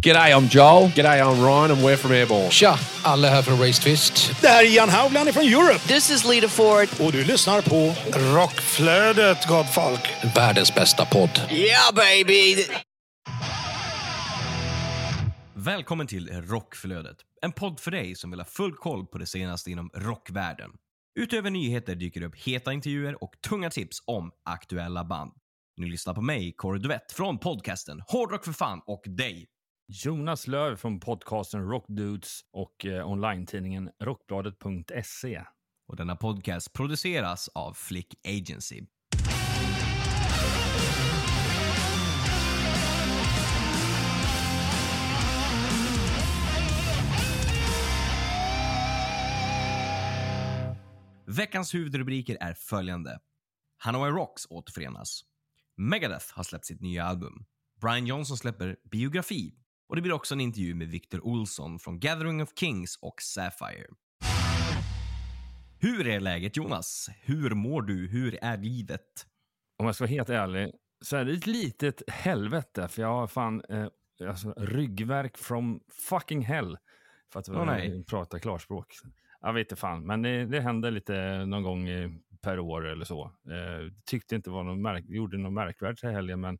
G'day, I'm Joel. G'day, I'm Ryan and we're from Airborne. Tja, alla här från Race Twist. Det här är Ian Haugland från Europe. This is Lita Ford. Och du lyssnar på Rockflödet, gott folk. Världens bästa podd. Yeah, baby! Välkommen till Rockflödet. En podd för dig som vill ha full koll på det senaste inom rockvärlden. Utöver nyheter dyker det upp heta intervjuer och tunga tips om aktuella band. Ni lyssnar på mig, Kåre Duvett, från podcasten Hårdrock för fan och dig. Jonas Löv från podcasten Rockdudes och eh, online-tidningen rockbladet.se. Och denna podcast produceras av Flick Agency. Veckans huvudrubriker är följande. Hanoi Rocks återförenas. Megadeth har släppt sitt nya album. Brian Johnson släpper biografi. Och det blir också en intervju med Victor Olsson från Gathering of Kings och Sapphire. Hur är läget Jonas? Hur mår du? Hur är livet? Om jag ska vara helt ärlig så är det ett litet helvete för jag har fan eh, alltså, ryggverk from fucking hell. För att eh, prata klarspråk. Jag vet inte fan, men det, det händer lite någon gång eh, per år eller så. Eh, tyckte inte var någon märk gjorde något märkvärdigt i helgen, men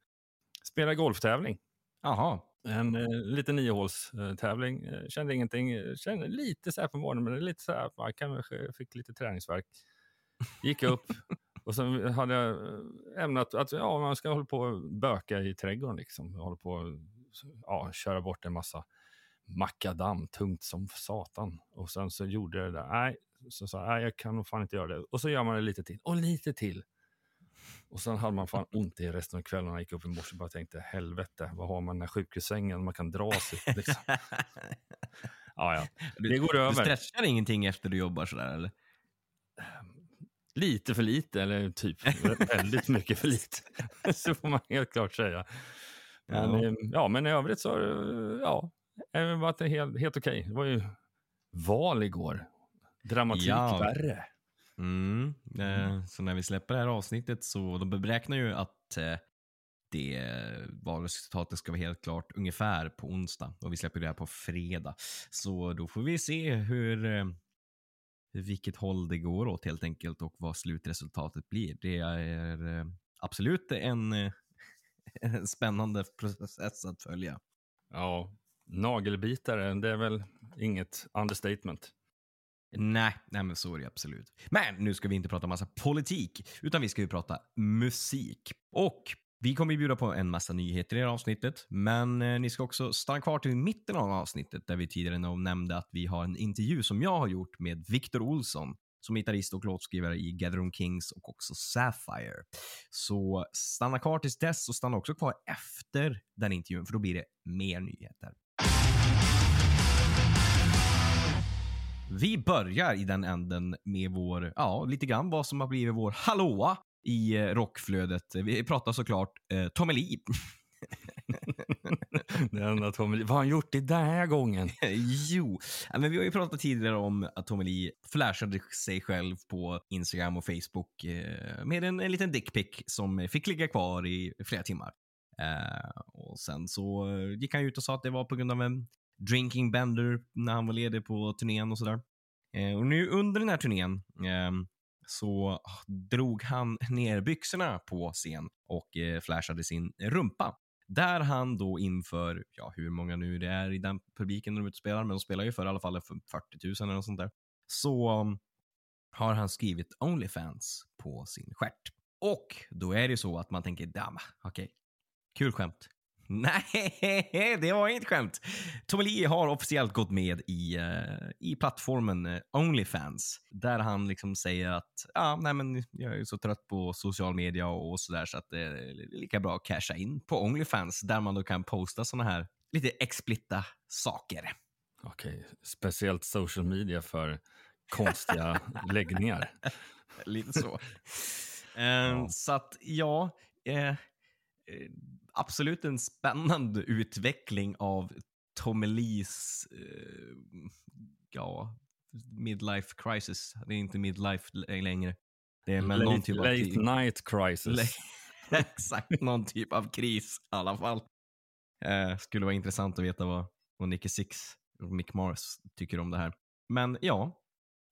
spela golftävling. Jaha. En eh, liten niohålstävling. Eh, kände ingenting. Eh, Kände lite så här på morgonen, men lite så här, man kanske fick lite träningsvärk. Gick upp och sen hade jag eh, ämnat att ja, man ska hålla på och böka i trädgården. Liksom. Hålla på och ja, köra bort en massa makadam, tungt som satan. Och sen så gjorde jag det där. Nej, så sa jag, nej, jag kan nog fan inte göra det. Och så gör man det lite till och lite till. Och sen hade man fan ont i resten av kvällen jag gick upp i morse och bara tänkte helvete, vad har man den här sjukhussängen man kan dra sig? Liksom. Ja, ja. Du, Det går du över. stretchar ingenting efter du jobbar sådär eller? Lite för lite, eller typ vä- väldigt mycket för lite. så får man helt klart säga. Men, Ja. ja. ja, men i övrigt så har det ja, det varit helt, helt okej. Det var ju val igår. Dramatik Ja. värre. Mm. Eh, så när vi släpper det här avsnittet så de beräknar ju att eh, det valresultatet ska vara helt klart ungefär på onsdag och vi släpper det här på fredag. Så då får vi se hur, eh, vilket håll det går åt helt enkelt och vad slutresultatet blir. Det är absolut en, en spännande process att följa. Ja, nagelbitare, det är väl inget understatement. Nej, nej men så är det absolut. Men nu ska vi inte prata massa politik, utan vi ska ju prata musik. Och vi kommer ju bjuda på en massa nyheter i det här avsnittet, men eh, ni ska också stanna kvar till mitten av avsnittet där vi tidigare nämnde att vi har en intervju som jag har gjort med Victor Olsson som gitarrist och låtskrivare i Gathering Kings och också Sapphire. Så stanna kvar tills dess och stanna också kvar efter den intervjun, för då blir det mer nyheter. Vi börjar i den änden med vår, ja, lite grann vad som har blivit vår hallåa i eh, rockflödet. Vi pratar såklart eh, Tommy enda Tommy, vad har han gjort det den här gången? jo, men vi har ju pratat tidigare om att Tommy Lee flashade sig själv på Instagram och Facebook eh, med en, en liten dickpic som fick ligga kvar i flera timmar. Eh, och sen så gick han ut och sa att det var på grund av en drinking bender när han var ledig på turnén och sådär. Eh, och nu under den här turnén eh, så ah, drog han ner byxorna på scen och eh, flashade sin rumpa. Där han då inför, ja hur många nu det är i den publiken de utspelar, men de spelar ju för i alla fall för 40 000 eller något sånt där. Så mm, har han skrivit Onlyfans på sin stjärt. Och då är det så att man tänker, damn, okej, kul skämt. Nej, det var inget skämt. Tommy Lee har officiellt gått med i, eh, i plattformen eh, Onlyfans. Där han liksom säger att ja, nej, men jag är så trött på social media och, sådär så att det är lika bra att casha in på Onlyfans där man då kan posta såna här lite explitta saker. Okej, speciellt social media för konstiga läggningar. Lite så. Ehm, Så att ja, eh, eh, absolut en spännande utveckling av Tommy Lees eh, ja, midlife crisis. Det är inte midlife l- längre. Det är men någon late, typ av late night crisis. Exakt, någon typ av kris i alla fall. Eh, skulle vara intressant att veta vad, vad Nicky Six och Mick Mars tycker om det här. Men ja,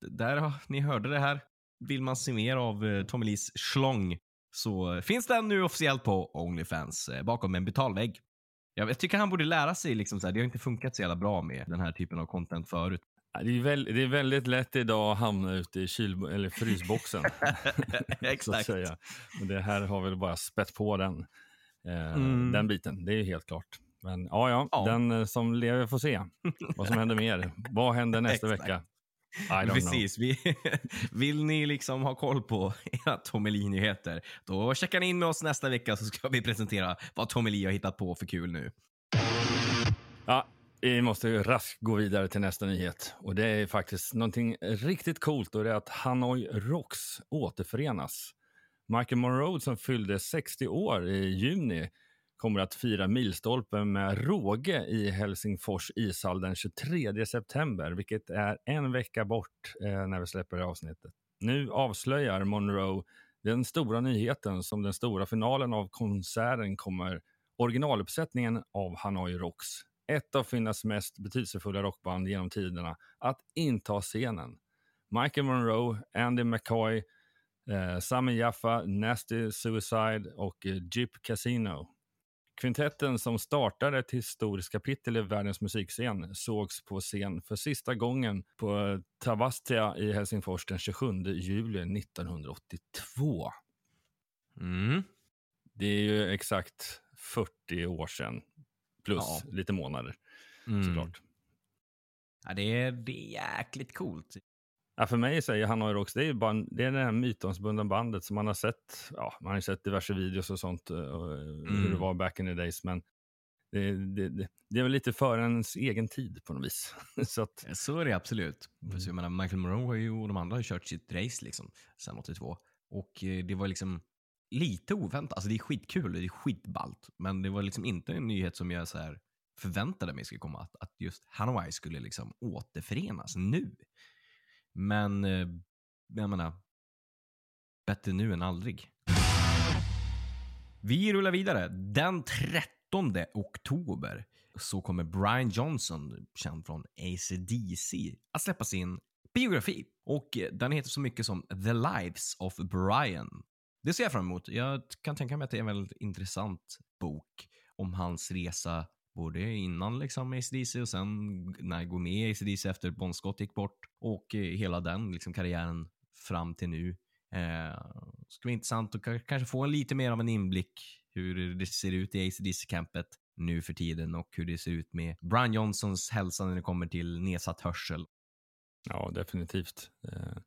där har ni hörde det här. Vill man se mer av eh, Tommy Lees schlong så finns den nu officiellt på Onlyfans eh, bakom en betalvägg. Jag, tycker han borde lära sig, liksom så här, det har inte funkat så jävla bra med den här typen av content förut. Det är, väl, det är väldigt lätt idag att hamna ute i kyl, eller frysboxen. Exakt. det här har väl bara spett på den, eh, Mm. den biten. Det är helt klart. Men ja, ja, Ja. den eh, som lever får se vad som händer mer. Vad händer nästa vecka? Know. Precis. Vi, vill ni liksom ha koll på era Tommy Lee-nyheter, då checkar ni in med oss nästa vecka så ska vi presentera vad Tommy Lee har hittat på för kul nu. Ja, vi måste ju raskt gå vidare till nästa nyhet. Och Det är faktiskt någonting riktigt coolt och det är att Hanoi Rocks återförenas. Michael Monroe som fyllde 60 år i juni kommer att fira milstolpen med råge i Helsingfors ishall den 23 september, vilket är en vecka bort eh, när vi släpper det avsnittet. Nu avslöjar Monroe den stora nyheten som den stora finalen av konserten kommer originaluppsättningen av Hanoi Rocks ett av Finlands mest betydelsefulla rockband genom tiderna, att inta scenen. Michael Monroe, Andy McCoy, eh, Sami Jaffa, Nasty Suicide och eh, Jip Casino. Kvintetten som startade ett historiskt kapitel i världens musikscen sågs på scen för sista gången på Tavastia i Helsingfors den 27 juli 1982. Mm. Det är ju exakt 40 år sedan, plus Ja. lite månader Mm. såklart. Ja, det, är, det är jäkligt coolt. Ja, för mig säger Hanoi Rocks, det är, ju bara, det är det här mytomspunna bandet som man har sett. Ja, man har sett diverse videos och sånt, eh, och, eh, hur Mm. det var back in the days. Men det, det, det, är väl lite före ens egen tid på något vis. Så att, Så är det absolut. Mm. Jag menar, Michael Monroe och de andra har kört sitt race liksom, sen 82. Och eh, det var liksom lite oväntat. Alltså det är skitkul, det är skitballt. Men det var liksom inte en nyhet som jag så här förväntade mig skulle komma. Att, att just Hanoi skulle liksom återförenas nu. Men eh, jag menar, bättre nu än aldrig. Vi rullar vidare. Den 13 oktober så kommer Brian Johnson, känd från ACDC, att släppa sin biografi. Och eh, den heter så mycket som The Lives of Brian. Det ser jag fram emot. Jag kan tänka mig att det är en väldigt intressant bok om hans resa både innan liksom ACDC och sen när jag går med i ACDC efter Bon Scott gick bort och eh, hela den liksom, karriären fram till nu. Eh, ska vara intressant att kanske få en lite mer av en inblick hur det ser ut i ACDC-campet nu för tiden och hur det ser ut med Brian Johnsons hälsa när det kommer till nedsatt hörsel. ja, definitivt. Eh,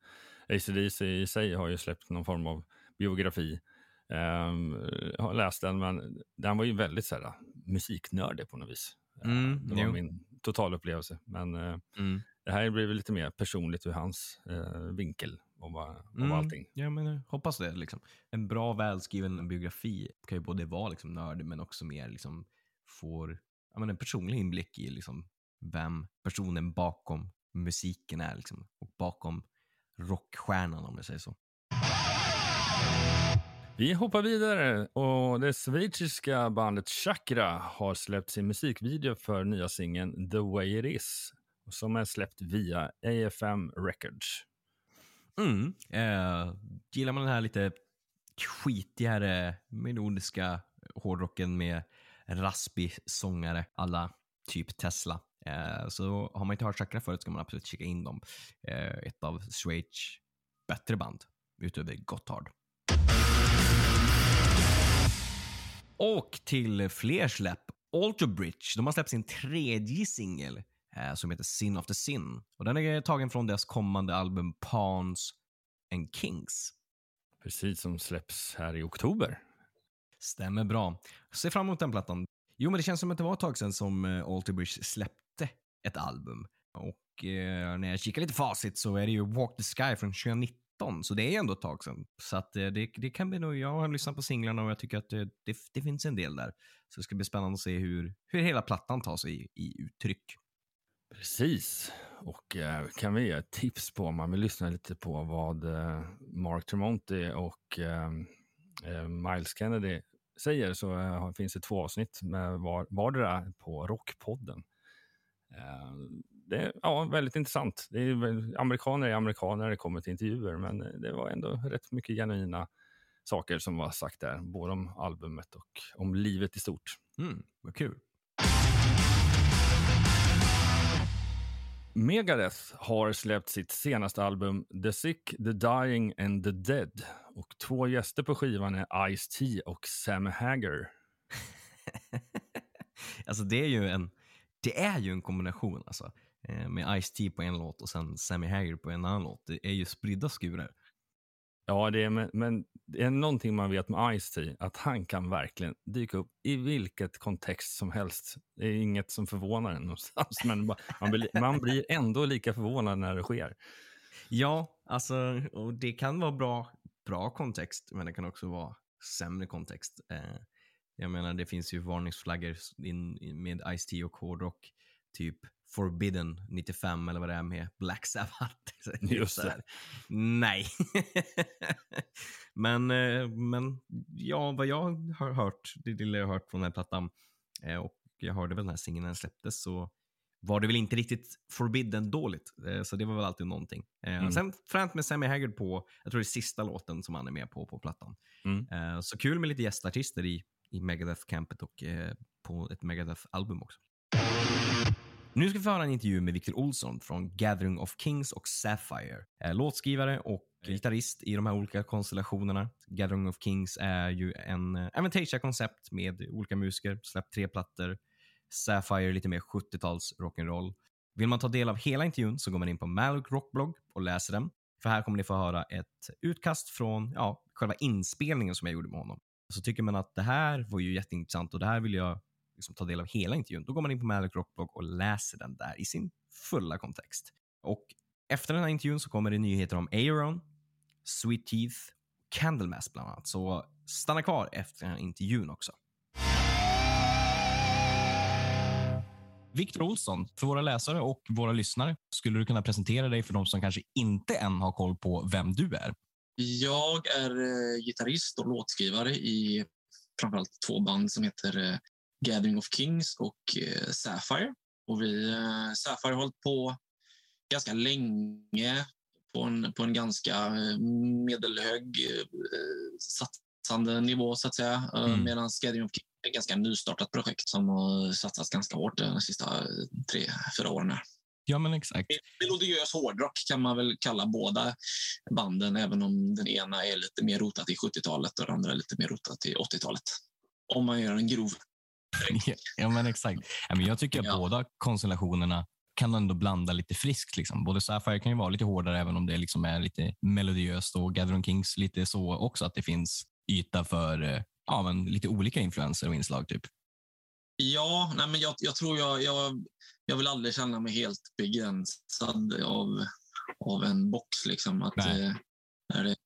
ACDC i sig har ju släppt någon form av biografi. Um, jag har läst den, men den var ju väldigt så här, musiknördig på något vis. Eh, Mm, det var jo. min totalupplevelse. Men eh, Mm. det här blir väl lite mer personligt ur hans eh, vinkel om, om Mm, allting. Ja, men hoppas det. Liksom. En bra välskriven biografi kan ju både vara liksom, nördig men också mer liksom, får ja, men en personlig inblick i liksom, vem personen bakom musiken är liksom, och bakom rockstjärnan om jag säger så. Vi hoppar vidare och det schweiziska bandet Chakra har släppt sin musikvideo för nya singeln The Way It Is som är släppt via AFM Records. Mm. Eh, gillar man den här lite skitigare melodiska hårdrocken med raspig sångare alla typ Tesla. Eh, så har man inte hört Chakra förut ska man absolut kika in dem. Eh, ett av Schweiz bättre band utöver Gotthard. Och till fler släpp. Alter Bridge, de har släppt sin tredje singel eh, som heter Sin of the Sin. Och den är tagen från deras kommande album Pawns and Kings. Precis som släpps här i oktober. Stämmer bra. Se fram emot den plattan. Jo, men det känns som att det var ett tag sedan som eh, Alter Bridge släppte ett album. Och eh, när jag kikar lite facit så är det ju Walk the Sky från 2019. Så det är ändå ett tag sedan. Så att, eh, det, det kan bli nog, jag har lyssnat på singlarna och jag tycker att eh, det, det, det finns en del där. Så det ska bli spännande att se hur, hur hela plattan tar sig i, i uttryck. Precis. Och eh, kan vi ge ett tips på om man vill lyssna lite på vad eh, Mark Tremonti och eh, eh Miles Kennedy säger så eh, finns det två avsnitt med var, vardera på Rockpodden. Eh, det är ja, väldigt intressant. Det är, amerikaner är amerikaner när det kommer till intervjuer, men det var ändå rätt mycket genuina saker som var sagt där, både om albumet och om livet i stort. Mm, vad kul. Megadeth har släppt sitt senaste album The Sick, The Dying and The Dead. Och två gäster på skivan är Ice-T och Sam Hagar. alltså det är ju en, det är ju en kombination alltså. Eh, Med Ice-T på en låt och sen Sammy Hagar på en annan låt. Det är ju spridda skurar. Ja, det är, men, men det är någonting man vet med Ice-T, att han kan verkligen dyka upp i vilket kontext som helst. Det är inget som förvånar en någonstans, men man blir, man blir ändå lika förvånad när det sker. Ja, alltså och det kan vara bra, bra kontext, men det kan också vara sämre kontext. Eh, jag menar, det finns ju varningsflaggor in, in med Ice-T och hårdrock, typ Forbidden 95 eller vad det är med Black Sabbath. Just det. Nej. men, eh, men ja, vad jag har hört, det lilla jag har hört från den här plattan, eh, och jag hörde väl den här singeln när den släpptes, så var det väl inte riktigt forbidden dåligt. Eh, Så det var väl alltid någonting. Mm. Sen främst med Sammy Haggard på, jag tror det är sista låten som han är med på, på plattan. Mm. Så kul med lite gästartister i, i Megadeth-campet och på ett Megadeth-album också. Nu ska vi få höra en intervju med Victor Olsson från Gathering of Kings och Sapphire. Eh, Låtskrivare och gitarrist i de här olika konstellationerna. Gathering of Kings är ju en eh, Avantasia-koncept med olika musiker, släppt tre plattor. Sapphire lite mer 70-tals rock'n'roll. Vill man ta del av hela intervjun så går man in på Maluk Rockblog och läser den. För här kommer ni få höra ett utkast från ja, själva inspelningen som jag gjorde med honom. Så tycker man att det här var ju jätteintressant och det här vill jag liksom ta del av hela intervjun, då går man in på Maluk Rockblog och läser den där i sin fulla kontext. Och efter den här intervjun så kommer det nyheter om Aeron, Sweet Teeth, Candlemass bland annat. Så stanna kvar efter den här intervjun också. Victor Olsson, för våra läsare och våra lyssnare, skulle du kunna presentera dig för de som kanske inte än har koll på vem du är? Jag är eh, gitarrist och låtskrivare i framförallt två band som heter eh, Gathering of Kings och eh, Sapphire. Och vi, eh, Sapphire har hållit på ganska länge på en, på en ganska eh, medelhög eh, satsande nivå så att säga. Eh, Mm. Medan Gathering of Kings är ett ganska nystartat projekt som har satsats ganska hårt de sista eh, tre, fyra åren. här. Ja, men exakt. Melodiös hårdrock kan man väl kalla båda banden, även om den ena är lite mer rotat i 70-talet och den andra är lite mer rotat i 80-talet. Om man gör en grov. Ja, men exakt. Ja, men jag tycker att Ja. båda konstellationerna kan ändå blanda lite friskt. Liksom. Både Sapphire kan ju vara lite hårdare även om det liksom är lite melodiöst och Gathering Kings lite så också att det finns yta för eh, ja, men lite olika influenser och inslag. typ. Ja, nej, men jag, jag tror jag, jag, jag vill aldrig känna mig helt begränsad av, av en box. Liksom. Att, Nej.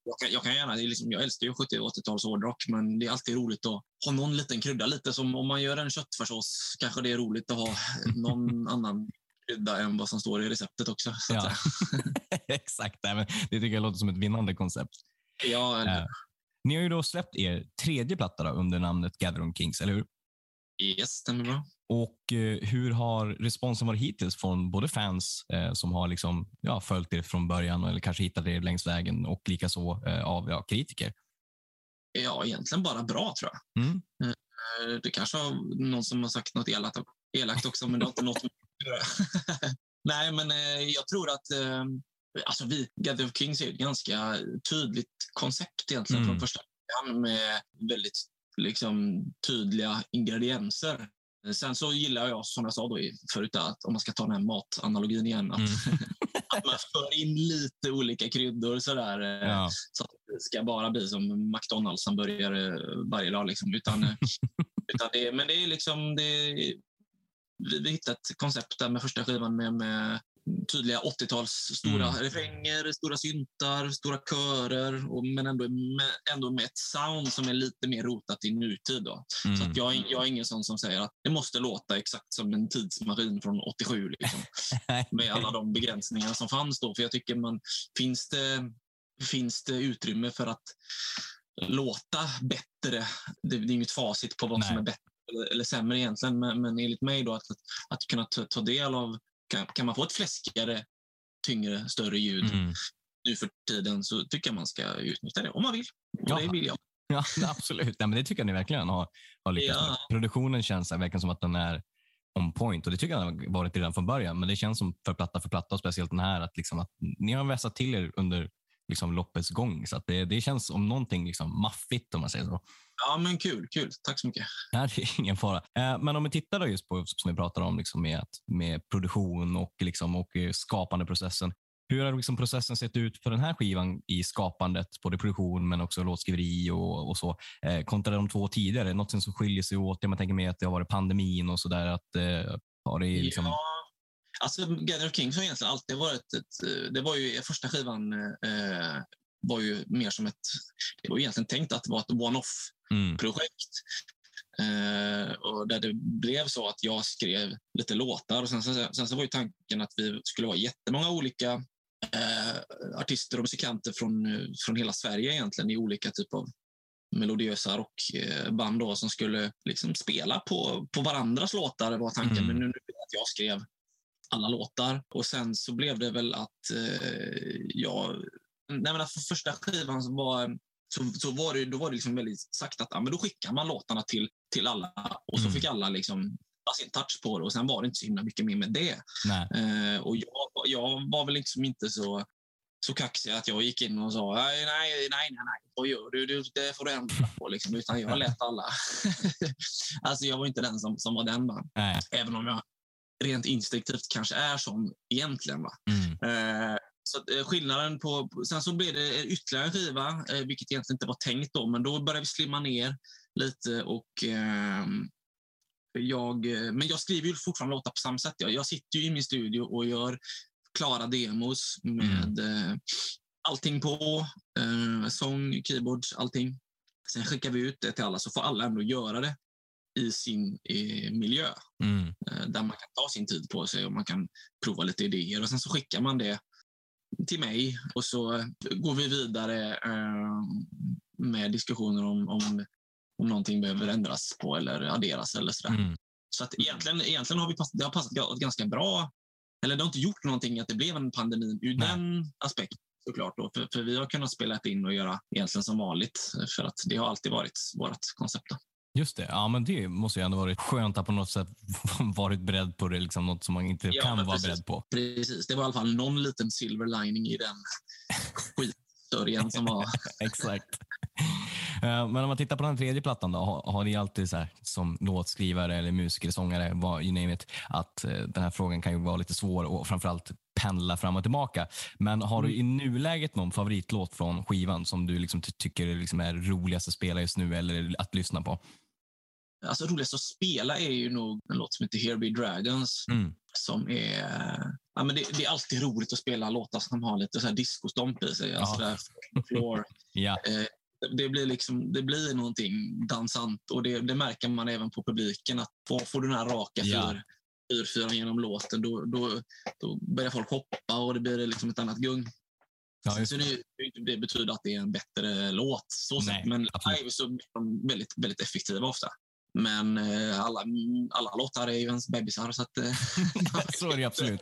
Jag, kan, jag kan gärna, liksom, jag älskar ju 70 och 80-tals hårdrock, men det är alltid roligt att ha någon liten krydda. Lite som om man gör en köttfärssås kanske det är roligt att ha någon annan krydda än vad som står i receptet också. Ja. exakt. Det tycker jag låter som ett vinnande koncept. ja, eller, Eh, Ni har ju då släppt er tredje platta då, under namnet Gathering Kings, eller hur? Yes, stämmer bra. Och eh, hur har responsen varit hittills från både fans eh, som har liksom, ja, följt er från början eller kanske hittat er längs vägen och likaså eh, av ja, kritiker? Ja, egentligen bara bra tror jag. Mm. Eh, Det kanske har någon som har sagt något elakt, elakt också, men det har inte något med. Nej, men eh, jag tror att alltså vi, Gather of Kings är ett ganska tydligt koncept egentligen Mm. från första början med väldigt liksom, tydliga ingredienser. Sen så gillar jag, som jag sa då förut, att om man ska ta den här matanalogin igen, att, Mm. att man för in lite olika kryddor sådär. eh, Ja. så att det ska bara bli som McDonalds hamburgare varje dag. Liksom. Utan, eh, utan det, men det är liksom... Det, vi, vi hittade ett koncept där med första skivan med, med tydliga 80-tals stora Mm. refränger, stora syntar, stora körer, och, men ändå med, ändå med ett sound som är lite mer rotat i nutid. Då. Så Mm. att jag, är- jag är ingen sån som säger att det måste låta exakt som en tidsmaskin från 87. Liksom med alla de begränsningar som fanns då. För jag tycker man, finns det, finns det utrymme för att låta bättre. Det, det är inget facit på vad Nej. som är bättre eller, eller sämre egentligen, men, men enligt mig då att, att, att kunna ta, ta del av, kan, kan man få ett fläskigare, tyngre, större ljud Mm. nu för tiden så tycker jag man ska utnyttja det om man vill. Och Ja. det vill jag. Ja, absolut. Nej, men det tycker jag ni verkligen har, har lyckats Ja. med. Produktionen känns verkligen som att den är on point och det tycker jag den har varit redan från början. Men det känns som för platta för platta och speciellt den här att, liksom att ni har vässat till er under liksom loppets gång. Så att det, det känns om någonting liksom maffigt om man säger så. Ja, men kul, kul. Tack så mycket. Nej, det är ingen fara. Eh, Men om vi tittar då just på, som vi pratar om, liksom med, med produktion och, liksom, och eh, skapande processen. Hur har liksom processen sett ut för den här skivan i skapandet, både produktion men också låtskriveri och, och så, eh, kontra de två tidigare? Något som skiljer sig åt? Jag tänker mig att det har varit pandemin och sådär. Att, eh, har det liksom... Ja, alltså Gather Kings har egentligen alltid varit ett... eh, Det var ju första skivan eh, var ju mer som ett... Det var egentligen tänkt att det var ett one-off-projekt. Mm, Eh, och där det blev så att jag skrev lite låtar och sen, sen, sen så var ju tanken att vi skulle vara jättemånga olika eh, artister och musikanter från, eh, från hela Sverige egentligen i olika typer av melodiösa rockband då, som skulle liksom spela på, på varandras låtar var tanken. Mm. Men nu nu att jag skrev alla låtar och sen så blev det väl att eh, jag... Nej men för första skivan så var, så, så var det, då var det liksom väldigt sagt att ja, men då skickar man låtarna till, till alla och så Mm. fick alla liksom sin touch på det och sen var det inte så himla mycket mer med det. Eh, och jag, jag var väl liksom inte så, så kaxig att jag gick in och sa nej, nej, nej, nej, nej. vad gör du? du det får du ändra på. Liksom. Utan jag lät alla. alltså jag var inte den som, som var den. Va? Även om jag rent instinktivt kanske är sån egentligen. Va? Mm, Eh, så att, eh, skillnaden på, sen så blev det ytterligare en skiva, eh, vilket egentligen inte var tänkt då, men då började vi slimma ner lite och ehm, jag, eh, men jag skriver ju fortfarande låtar på samma sätt. Jag, jag sitter ju i min studio och gör klara demos med eh, allting på. Eh, sång, keyboards, allting. Sen skickar vi ut det till alla så får alla ändå göra det i sin eh, miljö mm, eh, där man kan ta sin tid på sig och man kan prova lite idéer. Och Sen så skickar man det till mig och så går vi vidare eh, med diskussioner om, om, om någonting behöver ändras på eller adderas eller sådär. mm. Så att egentligen, egentligen har vi pass, det har passat ga- ganska bra. Eller det har inte gjort någonting att det blev en pandemi ur Nej. den aspekten såklart. Då. För, för vi har kunnat spela in och göra egentligen som vanligt. För att det har alltid varit vårt koncept. Då. Just det. Ja, men det måste ju ändå varit skönt att på något sätt varit beredd på det. Liksom, något som man inte Ja, kan vara precis. beredd på. Precis, det var i alla fall någon liten silver lining i den skitsörjan som var. Exakt. Eh, Men om man tittar på den tredje plattan då, har, har ni alltid så här, som låtskrivare eller musiker, sångare, vad, you name it, att eh, den här frågan kan ju vara lite svår och framförallt pendla fram och tillbaka. Men har du i nuläget någon favoritlåt från skivan som du liksom ty- tycker liksom är roligast att spela just nu eller att lyssna på? Alltså roligast att spela är ju nog en låt som heter Here Be Dragons. Mm. Som är... Ja, men det, det är alltid roligt att spela låtar som har lite så här discostomp i sig. Alltså Ja. floor. Ja, det blir, liksom, det blir någonting dansant och det, det märker man även på publiken. att Får, får du den här raka Ja. fyr, fyrfyran genom låten då, då, då börjar folk hoppa och det blir liksom ett annat gung. ja just så det, det, betyder att det är en bättre låt. Så Nej. Men live så blir de väldigt, väldigt effektiva ofta. Men eh, alla, alla låtar är ju ens bebisar. Så att, eh, så är det absolut.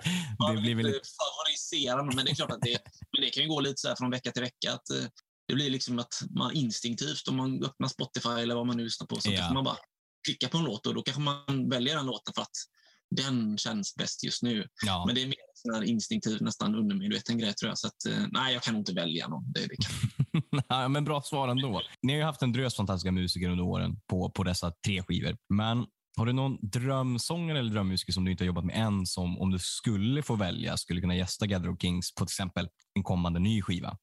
Det blir väl inte favorisera dem, men det är klart att det, men det kan ju gå lite så här från vecka till vecka. Att, eh, det blir liksom att man instinktivt, om man öppnar Spotify eller vad man nu lyssnar på, så Ja. man bara klickar på en låt och då kanske man väljer den låten för att den känns bäst just nu. ja. Men det är mer sån instinktiv, nästan undermedveten grej tror jag. Så att, eh, nej, jag kan inte välja någon. Det, det. Ja, men bra svar ändå. Ni har ju haft en drös fantastiska musiker under åren på, på dessa tre skivor. Men har du någon drömsångare eller drömmusiker som du inte har jobbat med än som om du skulle få välja skulle kunna gästa Gather of Kings på till exempel en kommande ny skiva?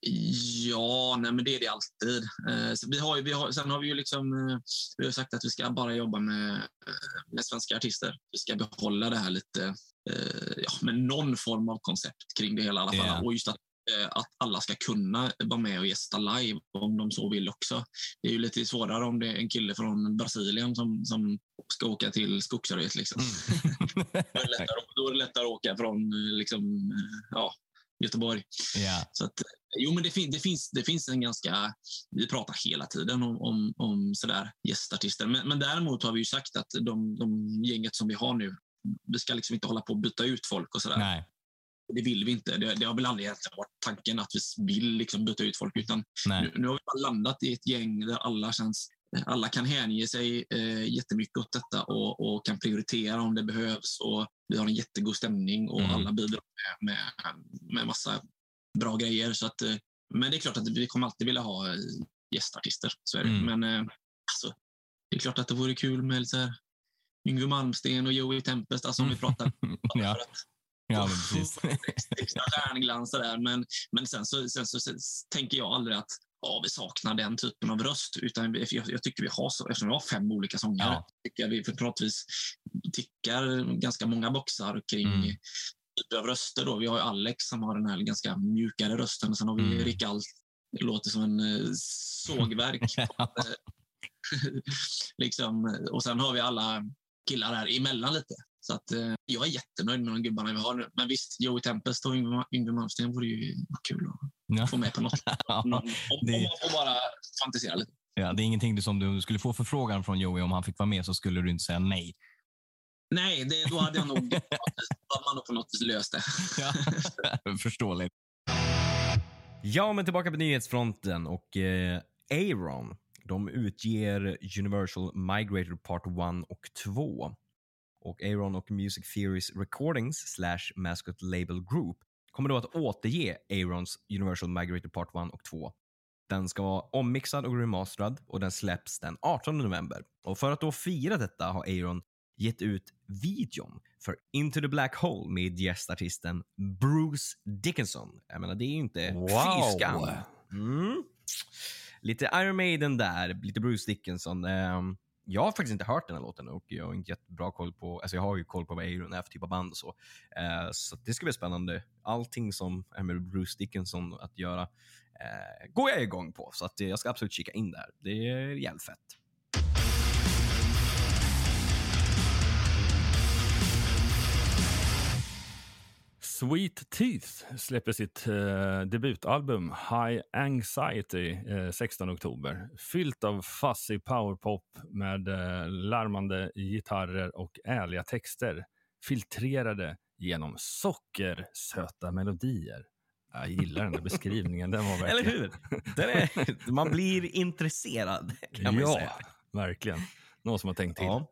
Ja, nej, men det är det alltid. Eh, vi har, ju- vi har, sen har vi ju liksom, eh, vi har sagt att vi ska bara jobba med, eh, med svenska artister. Vi ska behålla det här lite, eh, ja, med någon form av koncept kring det hela i alla fall. Ja. Och just att, eh, att alla ska kunna vara med och gästa live om de så vill också. Det är ju lite svårare om det är en kille från Brasilien som, som ska åka till Skogsröjet. Liksom. då, är det lättare, då är det lättare att åka från eh, liksom, ja, Göteborg. ja. Så att, Jo, men det, fin det, finns, det finns en ganska... Vi pratar hela tiden om, om, om sådär gästartister. Men, men däremot har vi ju sagt att de, de gänget som vi har nu, vi ska liksom inte hålla på att byta ut folk och sådär. Nej. Det vill vi inte. Det, det har väl aldrig varit tanken att vi vill liksom byta ut folk. Utan nu, nu har vi bara landat i ett gäng där alla känns alla kan hänge sig eh, jättemycket åt detta och, och, kan prioritera om det behövs. Och vi har en jättegod stämning och Mm. alla bidrar med, med, med massa bra grejer. Så att, eh, men det är klart att vi kommer alltid vilja ha eh, gästartister. Så är det. Mm. Men eh, alltså, det är klart att det vore kul med lite här, Yngwie Malmsteen och Joey Tempest, alltså om vi pratar ja. för att ja, men precis. stjärnglans där. Men, men sen, så, sen så, så tänker jag aldrig att ja, vi saknar den typen av röst. Utan vi- jag, jag tycker vi har så, eftersom vi har fem olika sångare, Ja. tycker jag vi förhoppningsvis tickar ganska många boxar kring Mm. Typer av röster. Då. Vi har ju Alex som har den här ganska mjukare rösten. Sen har vi Mm. Rick Alt, det låter som en eh, sågverk. liksom. Och sen har vi alla killar här emellan lite. Så att, eh, jag är jättenöjd med de gubbarna vi har nu. Men visst, Joey Tempest och Yngwie Malmsteen vore ju kul att Ja. få med på något. Om, det- om man får bara fantisera lite. Ja, det är ingenting du, som du, om du skulle få förfrågan från Joey om han fick vara med så skulle du inte säga nej. Nej, det, då hade jag nog, hade man nog på något vis löst det. Ja. Förståeligt. Ja, men tillbaka på nyhetsfronten och eh, Aaron. De utger Universal Migrator Part 1 och 2. Och Aaron och Music Theories Recordings slash Mascot Label Group kommer då att återge Aarons Universal Migrator Part 1 och 2. Den ska vara ommixad och remasterad och den släpps den 18 november. Och för att då fira detta har Aaron gett ut videon för Into the Black Hole med gästartisten Bruce Dickinson. Jag menar, det är ju inte Wow. fy skam. Mm. Lite Iron Maiden där, lite Bruce Dickinson. Ehm, jag har faktiskt inte hört den här låten och jag har inte jättebra koll på, alltså jag har ju koll på vad Aaron är för typ av band och så. Eh, så det ska bli spännande. Allting som är med Bruce Dickinson att göra eh, går jag igång på, så att jag ska absolut kika in där. Det är jävligt fett. Sweet Teeth släpper sitt eh, debutalbum High Anxiety eh, 16 oktober. Fyllt av fuzzy powerpop med eh, larmande gitarrer och ärliga texter. Filtrerade genom sockersöta melodier. Jag gillar den där beskrivningen. Den var Eller hur? Den är, man blir intresserad, kan man ju ja, säga. verkligen. Någon som har tänkt till. Ja.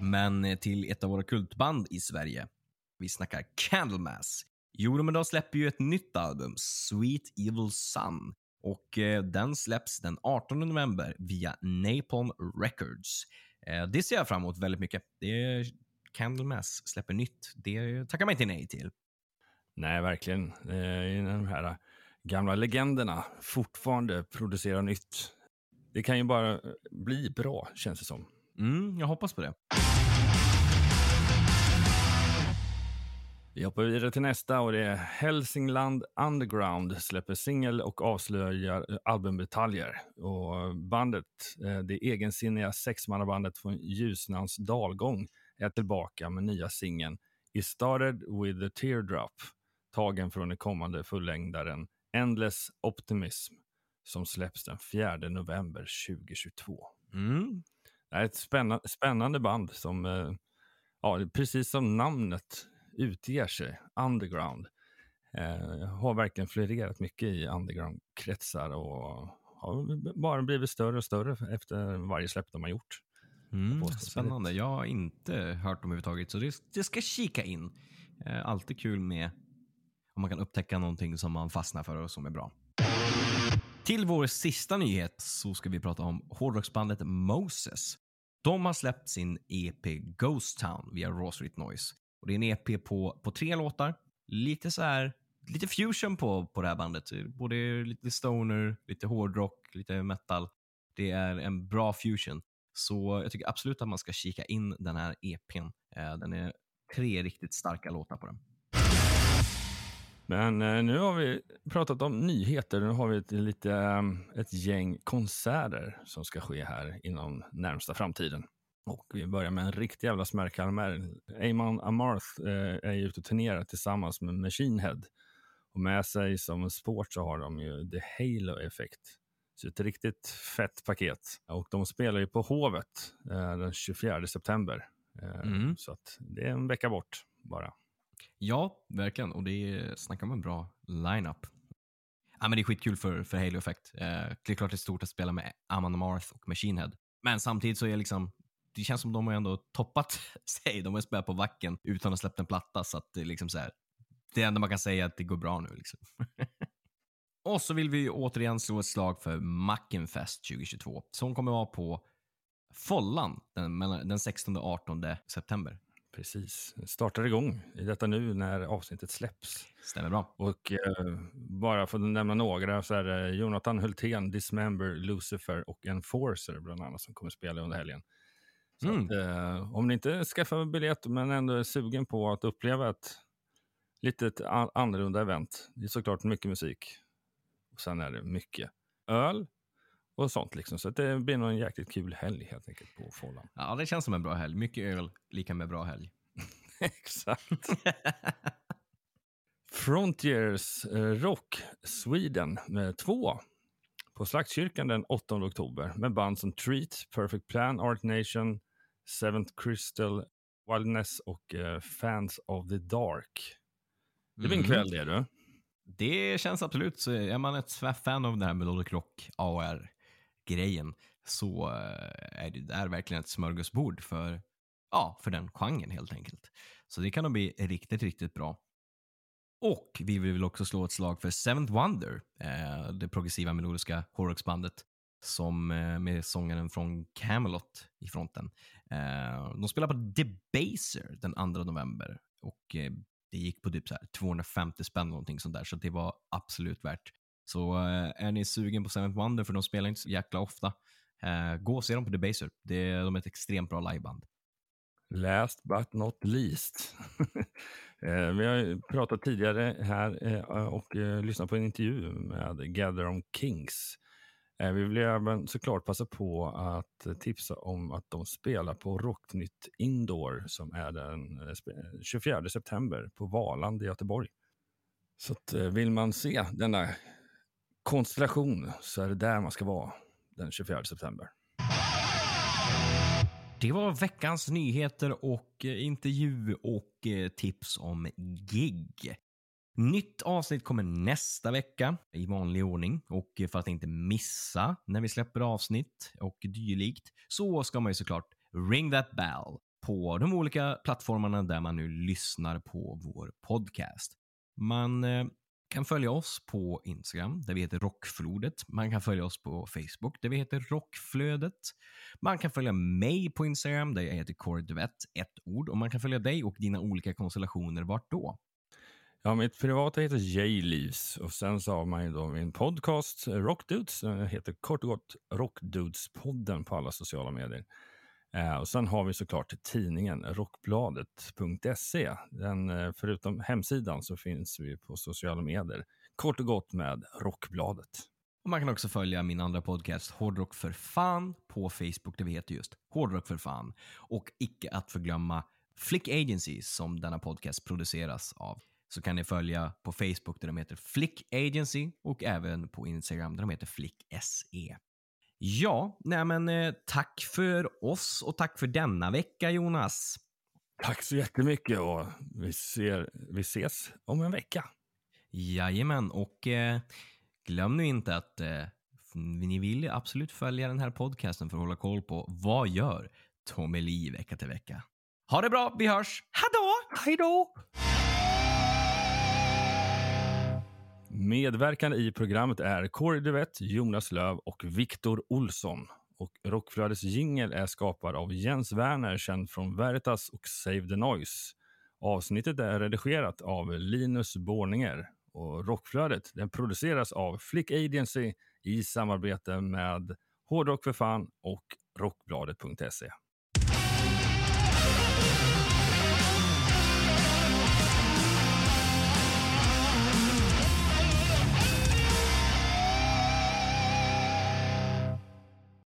Men till ett av våra kultband i Sverige. Vi snackar Candlemass. Jo, men de släpper ju ett nytt album, Sweet Evil Sun. Och eh, den släpps den 18 november via Napalm Records. Eh, det ser jag fram emot väldigt mycket. Det är Candlemass släpper nytt. Det tackar man inte nej till. Nej, verkligen. Eh, de här gamla legenderna fortfarande producerar nytt. Det kan ju bara bli bra, känns det som. Mm, jag hoppas på det. Vi hoppar vidare till nästa och det är Hälsingland Underground släpper singel och avslöjar eh, albumdetaljer. Och bandet, eh, det egensinniga sexmannabandet från Ljusnans dalgång, är tillbaka med nya singeln It started with a teardrop, tagen från den kommande fullängdaren Endless Optimism, som släpps den 4 november 2022. Mm. Det är ett spännande, spännande band som, eh, ja, precis som namnet utger sig, underground. Eh, har verkligen florerat mycket i underground-kretsar och har bara blivit större och större efter varje släpp de har gjort. Mm, spännande. Jag har inte hört dem överhuvudtaget, så det, det ska kika in. Eh, alltid kul med om man kan upptäcka någonting som man fastnar för och som är bra. Till vår sista nyhet så ska vi prata om hårdrocksbandet Moses. De har släppt sin EP Ghost Town via Raw Street Noise. Och det är en EP på, på tre låtar. Lite så här, lite fusion på, på det här bandet. Både lite stoner, lite hårdrock, lite metal. Det är en bra fusion. Så jag tycker absolut att man ska kika in den här EPn. Eh, den är tre riktigt starka låtar på den. Men eh, nu har vi pratat om nyheter. Nu har vi ett, lite, eh, ett gäng konserter som ska ske här inom närmsta framtiden. Och vi börjar med en riktig jävla smärtkalmär. Amon Amarth eh, är ute och turnerar tillsammans med Machine Head. Och med sig som sport så har de ju The Halo Effect. Så ett riktigt fett paket. Och de spelar ju på Hovet eh, den 24 september. Eh, Mm. Så att det är en vecka bort bara. Ja, verkligen. Och det är, snackar om en bra lineup. Ja, men det är skitkul för, för Halo Effect. Eh, det är klart det är stort att spela med Amon Amarth och Machine Head. Men samtidigt så är liksom, det känns som de har ändå toppat sig. De har spelat på vacken utan att släppt en platta. Så att det är liksom så här, det enda man kan säga är att det går bra nu. Liksom. och så vill vi återigen slå ett slag för Mackenfest 2022 som kommer vara på Follan den, den 16 och 18 september. Precis. Startar igång i detta nu när avsnittet släpps. Stämmer bra. Och eh, bara för att nämna några så är det Jonathan Hultén, Dismember, Lucifer och Enforcer bland annat som kommer spela under helgen. Mm. att, eh, om ni inte skaffar biljett men ändå är sugen på att uppleva ett litet annorlunda event. Det är såklart mycket musik. Och sen är det mycket öl och sånt liksom. Så det blir nog en jäkligt kul helg helt enkelt på Fållan. Ja, det känns som en bra helg. Mycket öl, lika med bra helg. Exakt. Frontiers eh, Rock Sweden med två på Slaktkyrkan den 8 oktober med band som Treat, Perfect Plan, Art Nation, Seventh Crystal, Wildness och eh, Fans of the Dark. Det blir en Mm. kväll det du. Det känns absolut. Så är man ett fan av den här Melodic Rock AR-grejen så eh, är det där verkligen ett smörgåsbord för, ja, för den genren helt enkelt. Så det kan nog bli riktigt, riktigt bra. Och vi vill också slå ett slag för Seventh Wonder, eh, det progressiva melodiska hårdrocksbandet som eh, med sångaren från Camelot i fronten. Eh, de spelar på Debaser den 2 november och eh, det gick på typ så här 250 spänn någonting sånt där, så det var absolut värt. Så är ni sugen på Seventh Wonder, för de spelar inte så jäkla ofta, gå och se dem på Debaser. De är ett extremt bra liveband. Last but not least. Vi har pratat tidigare här och lyssnat på en intervju med Gather on Kings. Eh, vi vill även såklart passa på att eh, tipsa om att de spelar på Rocknytt Indoor som är den eh, 24 september på Valand i Göteborg. Så att, vill man se denna konstellation så är det där man ska vara den 24 september. Det var veckans nyheter och intervju och tips om gig. Nytt avsnitt kommer nästa vecka i vanlig ordning och för att inte missa när vi släpper avsnitt och dylikt så ska man ju såklart ring that bell på de olika plattformarna där man nu lyssnar på vår podcast. Man eh, kan följa oss på Instagram där vi heter Rockflodet. Man kan följa oss på Facebook där vi heter Rockflödet. Man kan följa mig på Instagram där jag heter Kordvett, ett ord. Och man kan följa dig och dina olika konstellationer vart då? Ja, mitt privata heter Jay Leaves och sen så har man ju då min podcast eh, Rockdudes. Den eh, heter kort och gott Rockdudespodden på alla sociala medier. Eh, och sen har vi såklart tidningen rockbladet.se. Den, eh, förutom hemsidan så finns vi på sociala medier. Kort och gott med Rockbladet. Och man kan också följa min andra podcast Hårdrock för fan på Facebook där vi heter just Hårdrock för fan. Och icke att förglömma Flick Agency som denna podcast produceras av. Så kan ni följa på Facebook där de heter Flick Agency och även på Instagram där de heter Flick SE. Ja, nej men eh, tack för oss och tack för denna vecka Jonas. Tack så jättemycket och vi, ser, vi ses om en vecka. Jajamän, och eh, glöm nu inte att eh, ni vill absolut följa den här podcasten för att hålla koll på vad gör Tommy Lee vecka till vecka. Ha det bra, vi hörs. Hejdå! Hejdå! Medverkande i programmet är Corey Duvett, Jonas Löv och Viktor Olsson. Och Rockflödets jingel är skapad av Jens Werner, känd från Veritas och Save the Noise. Avsnittet är redigerat av Linus Borninger och Rockflödet den produceras av Flick Agency i samarbete med Hårdrock för fan och Rockbladet.se.